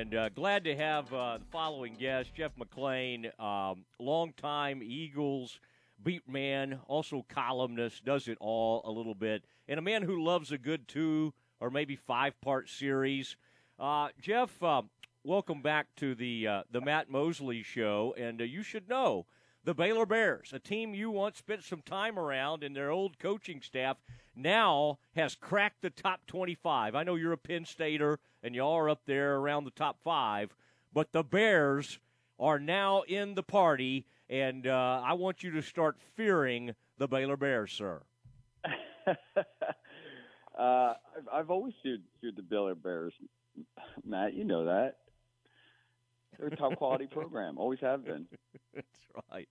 And uh, glad to have uh, the following guest, Jeff McLane, um, longtime Eagles beat man, also columnist, does it all a little bit, and a man who loves a good two or maybe five part series. Uh, Jeff, uh, welcome back to the uh, the Matt Mosley Show, and uh, you should know the Baylor Bears, a team you once spent some time around, and their old coaching staff now has cracked the top 25. I know you're a Penn Stater, and y'all are up there around the top five, but the Bears are now in the party, and uh, I want you to start fearing the Baylor Bears, sir. uh, I've, I've always feared, feared the Baylor Bears, Matt. You know that. They're a top quality program. Always have been. That's right.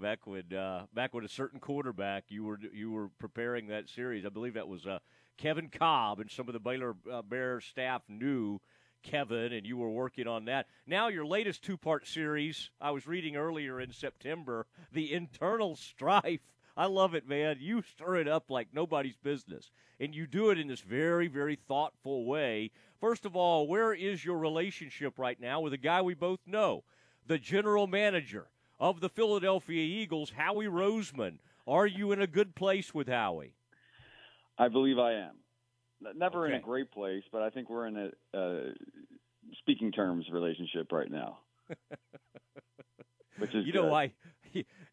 Back when uh, back when a certain quarterback you were you were preparing that series, I believe that was uh, Kevin Kolb, and some of the Baylor uh, Bears staff knew Kevin, and you were working on that. Now your latest two part series, I was reading earlier in September, the internal strife. I love it, man. You stir it up like nobody's business. And you do it in this very, very thoughtful way First of all, where is your relationship right now with a guy we both know, the general manager of the Philadelphia Eagles, Howie Roseman? Are you in a good place with Howie? I believe I am. Never okay. in a great place, but I think we're in a uh, speaking terms relationship right now. Which is you know good. why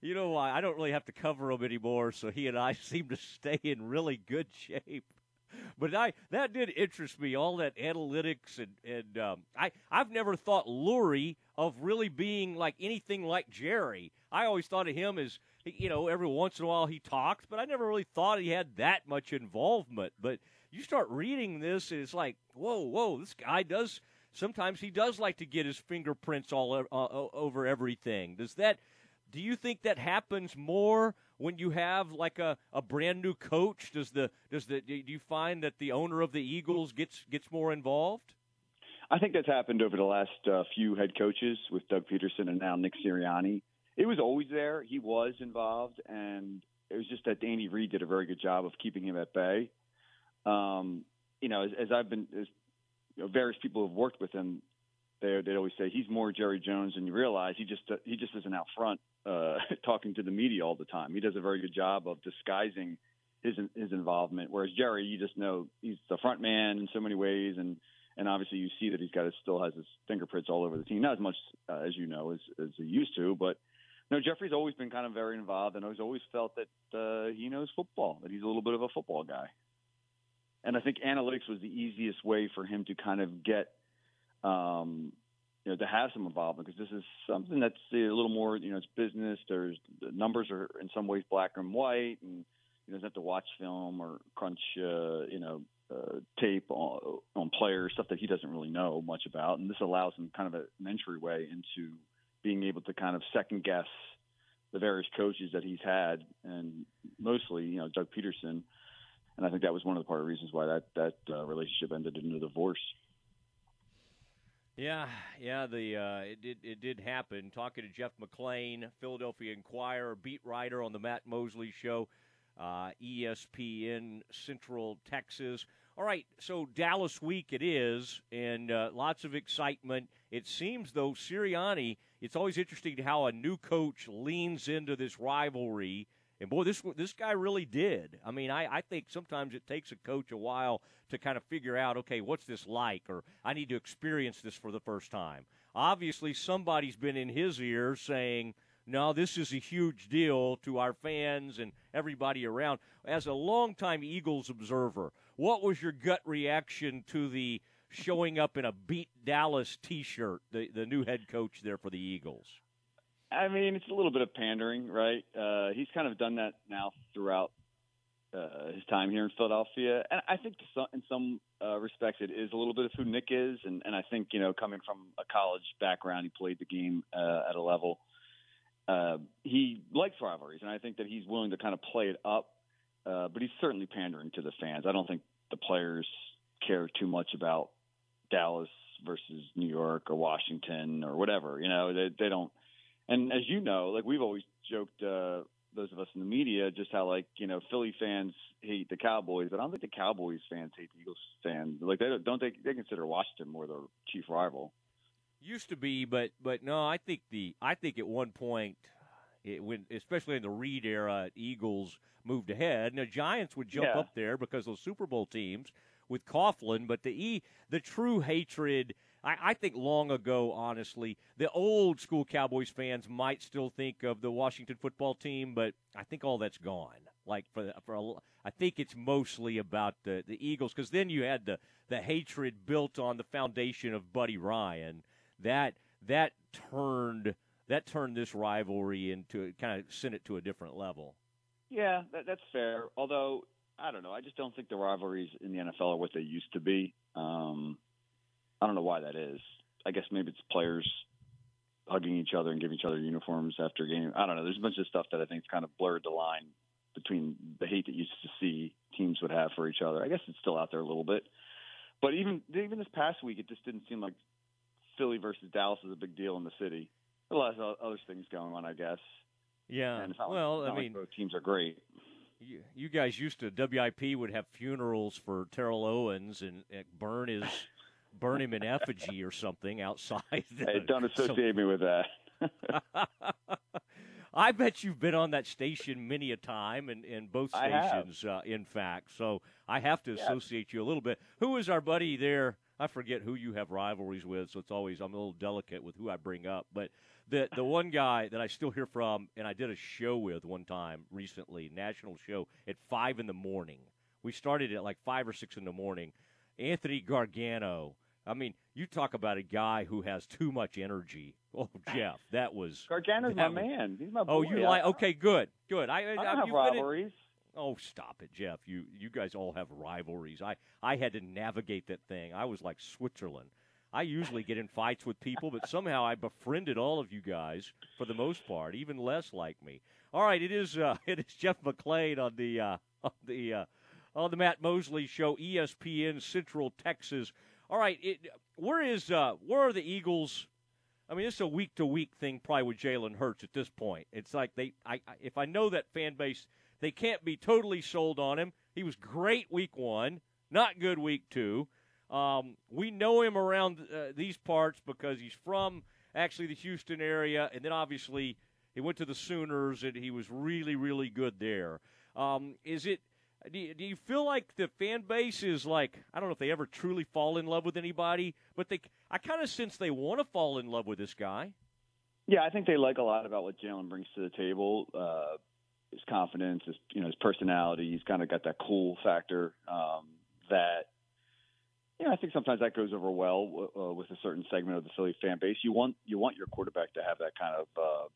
you know why I don't really have to cover him anymore, so he and I seem to stay in really good shape but I that did interest me all that analytics and and um, I I've never thought Lurie of really being like anything like Jerry. I always thought of him as you know every once in a while he talks, but I never really thought he had that much involvement. But you start reading this, and it's like whoa whoa this guy does. Sometimes he does like to get his fingerprints all uh, over everything. Does that? Do you think that happens more when you have like a, a brand new coach? Does the does the do you find that the owner of the Eagles gets gets more involved? I think that's happened over the last uh, few head coaches with Doug Pederson and now Nick Sirianni. It was always there. He was involved, and it was just that Andy Reid did a very good job of keeping him at bay. Um, you know, as, as I've been, as you know, various people have worked with him, they they always say he's more Jerry Jones than you realize. He just he just isn't out front uh, talking to the media all the time. He does a very good job of disguising his his involvement. Whereas Jerry, you just know he's the front man in so many ways, and and obviously you see that he's got his, still has his fingerprints all over the team. Not as much uh, as you know as as he used to, but no, Jeffrey's always been kind of very involved, and he's always felt that uh, he knows football, that he's a little bit of a football guy. And I think analytics was the easiest way for him to kind of get um, you know, to have some involvement because this is something that's a little more, you know, it's business. There's the numbers are in some ways black and white, and he doesn't have to watch film or crunch, uh, you know, uh, tape on, on players, stuff that he doesn't really know much about. And this allows him kind of a, an entryway into being able to kind of second guess the various coaches that he's had, and mostly, you know, Doug Pederson. And I think that was one of the part of reasons why that that uh, relationship ended in a divorce. Yeah, yeah, the uh, it did it did happen. Talking to Jeff McLane, Philadelphia Inquirer beat writer on the Matt Mosley Show, uh, ESPN Central Texas. All right, so Dallas week it is, and uh, lots of excitement. It seems though Sirianni. It's always interesting how a new coach leans into this rivalry and boy, this this guy really did. I mean, I, I think sometimes it takes a coach a while to kind of figure out, okay, what's this like, or I need to experience this for the first time. Obviously, somebody's been in his ear saying, no, this is a huge deal to our fans and everybody around. As a longtime Eagles observer, what was your gut reaction to the showing up in a beat Dallas T-shirt, the the new head coach there for the Eagles? I mean, it's a little bit of pandering, right? Uh, he's kind of done that now throughout uh, his time here in Philadelphia, and I think some, in some uh, respects it is a little bit of who Nick is, and, and I think you know coming from a college background, he played the game uh, at a level. Uh, he likes rivalries, and I think that he's willing to kind of play it up, uh, but he's certainly pandering to the fans. I don't think the players care too much about Dallas versus New York or Washington or whatever. You know, they, they don't and as you know, like we've always joked uh, those of us in the media just how like you know Philly fans hate the Cowboys, but I don't think the Cowboys fans hate the Eagles fans. Like they don't, don't they they consider Washington more their chief rival. Used to be, but but no, I think the I think at one point, it, when especially in the Reid era, Eagles moved ahead, and the Giants would jump Yeah. up there because those Super Bowl teams with Coughlin. But the e the true hatred, I, I think long ago, honestly, the old school Cowboys fans might still think of the Washington football team, but I think all that's gone. Like for for a, I think it's mostly about the the Eagles because then you had the the hatred built on the foundation of Buddy Ryan that that turned that turned this rivalry into kind of sent it to a different level. Yeah, that, that's fair. Although I don't know, I just don't think the rivalries in the NFL are what they used to be. Um, I don't know why that is. I guess maybe it's players hugging each other and giving each other uniforms after a game. I don't know. There's a bunch of stuff that I think's kind of blurred the line between the hate that you used to see teams would have for each other. I guess it's still out there a little bit, but even even this past week, it just didn't seem like Philly versus Dallas is a big deal in the city. A lot of other things going on, I guess. Yeah. And it's not like- well, it's I like mean, both teams are great. you, you guys used to WIP would have funerals for Terrell Owens and, and burn his burn him in effigy or something outside. the- Hey, don't associate me with that. I bet you've been on that station many a time, and, and both stations, uh, in fact. So I have to Yeah. associate you a little bit. Who is our buddy there? I forget who you have rivalries with, so it's always I'm a little delicate with who I bring up. But the the one guy that I still hear from, and I did a show with one time recently, national show at five in the morning. We started at like five or six in the morning. Anthony Gargano. I mean, you talk about a guy who has too much energy. Oh, Jeff, that was Gargano's that my was- man. He's my boy. Oh, you like? Okay, good, good. I, I I, don't have rivalries. oh, stop it, Jeff. You you guys all have rivalries. I I had to navigate that thing. I was like Switzerland. I usually get in fights with people, but somehow I befriended all of you guys for the most part, even less like me. All right, it is uh, it is Jeff McLane on the uh, on the uh, on the Matt Mosley show, ESPN Central Texas. All right, it, where is uh, where are the Eagles? I mean, it's a week to week thing, probably with Jalen Hurts at this point. It's like they, I, I, if I know that fan base, they can't be totally sold on him. He was great week one, not good week two. Um, we know him around uh, these parts because he's from actually the Houston area, and then obviously he went to the Sooners, and he was really, really good there. Um, is it? Do you, do you feel like the fan base is like I don't know if they ever truly fall in love with anybody, but they I kind of sense they want to fall in love with this guy. Yeah, I think they like a lot about what Jalen brings to the table. Uh, his confidence, his you know his personality. He's kind of got that cool factor um, that. You know, I think sometimes that goes over well uh, with a certain segment of the Philly fan base. You want you want your quarterback to have that kind of uh,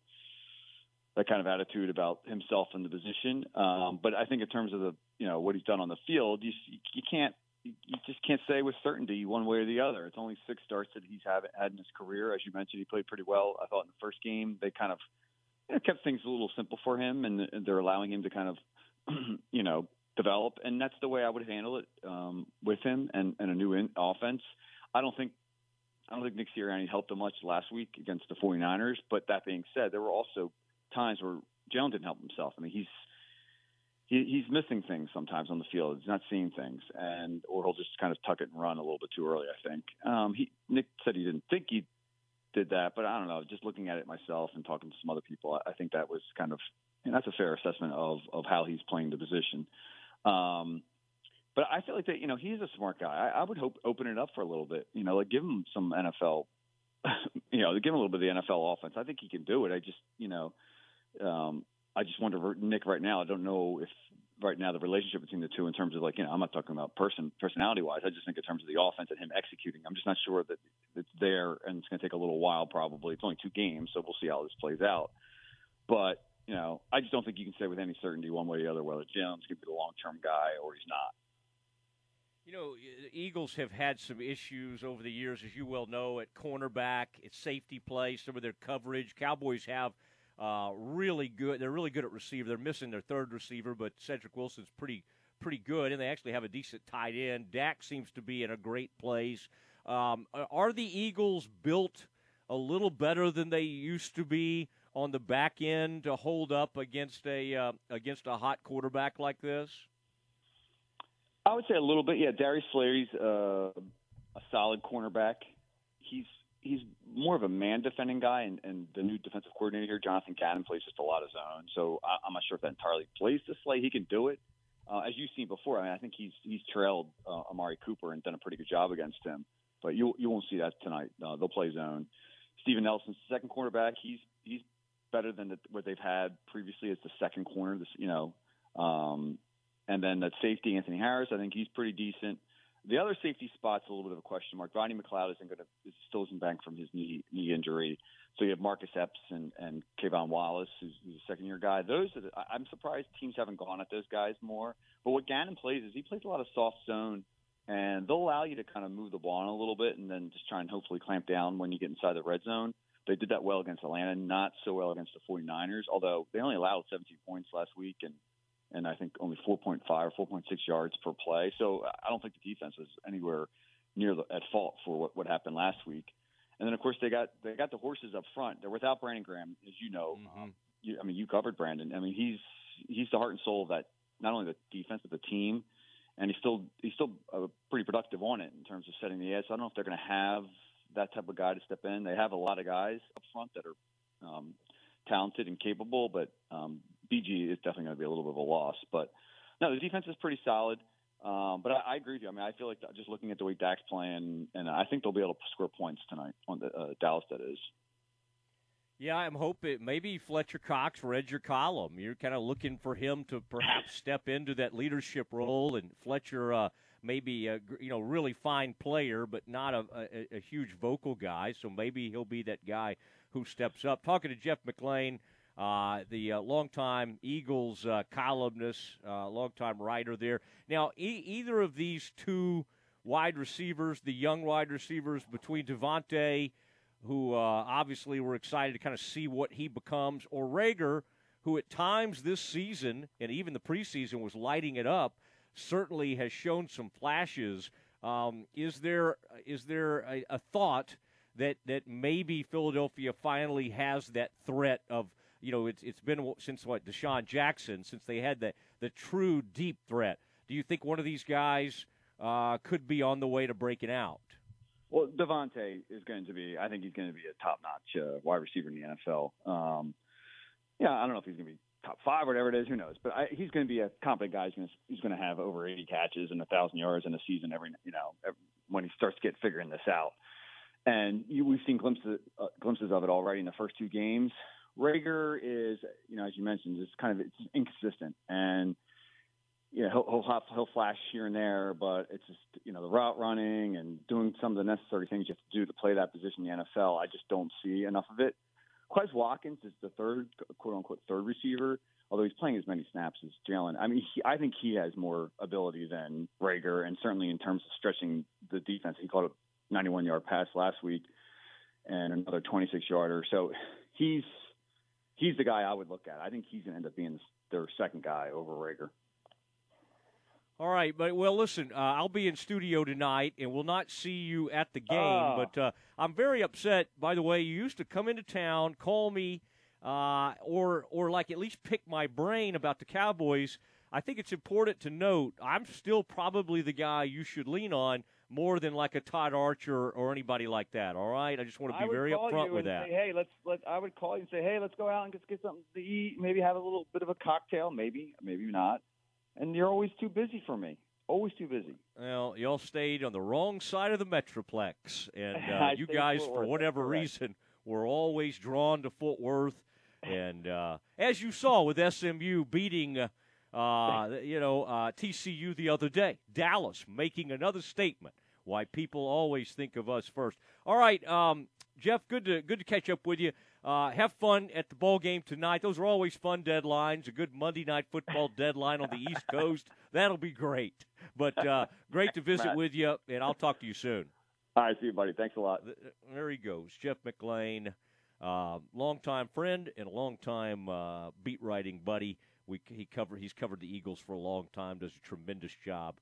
that kind of attitude about himself and the position. Um, but I think in terms of the you know what he's done on the field, you you can't you just can't say with certainty one way or the other. It's only six starts that he's have, had in his career. As you mentioned, he played pretty well. I thought in the first game they kind of you know, kept things a little simple for him, and they're allowing him to kind of you know develop. And that's the way I would handle it um, with him and, and a new in- offense. I don't think I don't think Nick Sirianni helped him much last week against the 49ers. But that being said, there were also times where Jalen didn't help himself. I mean, he's he, he's missing things sometimes on the field. He's not seeing things, and or he'll just kind of tuck it and run a little bit too early. I think um, he Nick said he didn't think he did that, but I don't know. Just looking at it myself and talking to some other people, I, I think that was kind of and that's a fair assessment of of how he's playing the position. Um, but I feel like that you know he's a smart guy. I, I would hope open it up for a little bit. You know, like give him some NFL. you know, give him a little bit of the NFL offense. I think he can do it. I just you know. Um, I just wonder, Nick, right now. I don't know if right now the relationship between the two, in terms of like, you know, I'm not talking about person personality wise. I just think in terms of the offense and him executing. I'm just not sure that it's there, and it's going to take a little while. Probably it's only two games, so we'll see how this plays out. But you know, I just don't think you can say with any certainty one way or the other whether Jones to be the long term guy or he's not. You know, the Eagles have had some issues over the years, as you well know, at cornerback, at safety play, some of their coverage. Cowboys have uh, really good. They're really good at receiver. They're missing their third receiver, but Cedric Wilson's pretty pretty good, and they actually have a decent tight end. Dak seems to be in a great place. Um, are the Eagles built a little better than they used to be, on the back end to hold up against a uh, against a hot quarterback like this? I would say a little bit. Yeah, Darius Slay's uh, a solid cornerback. He's he's more of a man defending guy, and, and the new defensive coordinator here, Jonathan Gannon, plays just a lot of zone. So I, I'm not sure if that entirely plays to Slay. He can do it, uh, as you've seen before. I mean, I think he's he's trailed uh, Amari Cooper and done a pretty good job against him. But you you won't see that tonight. Uh, they'll play zone. Steven Nelson's second cornerback. He's he's better than the, what they've had previously as the second corner. This you know, um, and then that safety Anthony Harris. I think he's pretty decent. The other safety spot's a little bit of a question mark. Rodney McLeod isn't going to still isn't back from his knee knee injury. So you have Marcus Epps and and K'Von Wallace, who's, who's a second year guy. Those are the, I'm surprised teams haven't gone at those guys more. But what Gannon plays is he plays a lot of soft zone, and they'll allow you to kind of move the ball on a little bit, and then just try and hopefully clamp down when you get inside the red zone. They did that well against Atlanta, not so well against the 49ers, although they only allowed 17 points last week and and I think only 4.5 or 4.6 yards per play. So I don't think the defense was anywhere near the, at fault for what, what happened last week. And then of course they got they got the horses up front. They're without Brandon Graham, as you know. Mm-hmm. Um, you, I mean, you covered Brandon. I mean, he's he's the heart and soul of that not only the defense but the team. And he's still he's still uh, pretty productive on it in terms of setting the edge. So I don't know if they're going to have that type of guy to step in. They have a lot of guys up front that are um, talented and capable, but um, BG is definitely going to be a little bit of a loss. But no, the defense is pretty solid. Um, but I, I agree with you. I mean, I feel like just looking at the way Dak's playing, and I think they'll be able to score points tonight on the uh, Dallas. That is. Yeah, I'm hoping maybe Fletcher Cox read your column. You're kind of looking for him to perhaps step into that leadership role, and Fletcher, uh, maybe a you know really fine player, but not a, a, a huge vocal guy. So maybe he'll be that guy who steps up. Talking to Jeff McLane uh, the uh, longtime Eagles uh, columnist, uh, longtime writer there. Now, e- either of these two wide receivers, the young wide receivers between DeVonta, who uh, obviously we're excited to kind of see what he becomes, or Reagor, who at times this season and even the preseason was lighting it up, certainly has shown some flashes. Um, is there is there a, a thought that that maybe Philadelphia finally has that threat of you know, it's it's been since what DeSean Jackson since they had the the true deep threat. Do you think one of these guys uh, could be on the way to breaking out? Well, DeVonta is going to be. I think he's going to be a top-notch uh, wide receiver in the NFL. Um, yeah, I don't know if he's going to be top five or whatever it is. Who knows? But I, he's going to be a competent guy. He's going to, he's going to have over 80 catches and a thousand yards in a season every you know every, when he starts to get figuring this out. And you, we've seen glimpses uh, glimpses of it already in the first two games. Reagor is, you know, as you mentioned, it's kind of it's inconsistent, and you know he'll he'll, he'll flash here and there, but it's just you know the route running and doing some of the necessary things you have to do to play that position in the NFL. I just don't see enough of it. Quez Watkins is the third quote unquote third receiver, although he's playing as many snaps as Jalen. I mean, he, I think he has more ability than Reagor, and certainly in terms of stretching the defense, he caught a 91 yard pass last week and another 26 yarder. So he's he's the guy I would look at. I think he's going to end up being their second guy over Reagor. All right, but well, listen, uh, I'll be in studio tonight, and we'll not see you at the game. Uh. But uh, I'm very upset. By the way, you used to come into town, call me, uh, or or like at least pick my brain about the Cowboys. I think it's important to note I'm still probably the guy you should lean on more than like a Todd Archer or anybody like that. All right, I just want to be very upfront with that. Say, hey, let's let I would call you and say, hey, let's go out and just get something to eat. Maybe have a little bit of a cocktail. Maybe, maybe not. And you're always too busy for me. Always too busy. Well, y'all stayed on the wrong side of the metroplex, and uh, you guys, for whatever reason, were always drawn to Fort Worth. And uh, as you saw with SMU beating. Uh, uh, you know, uh, TCU the other day. Dallas making another statement. Why people always think of us first. All right, um, Jeff. Good to good to catch up with you. Uh, have fun at the ball game tonight. Those are always fun deadlines. A good Monday night football deadline on the East Coast. That'll be great. But uh, great to visit with you, and I'll talk to you soon. All right, see you, buddy. Thanks a lot. There he goes, Jeff McLane, uh, longtime friend and a longtime uh, beat writing buddy. We, he cover, he's covered the Eagles for a long time, does a tremendous job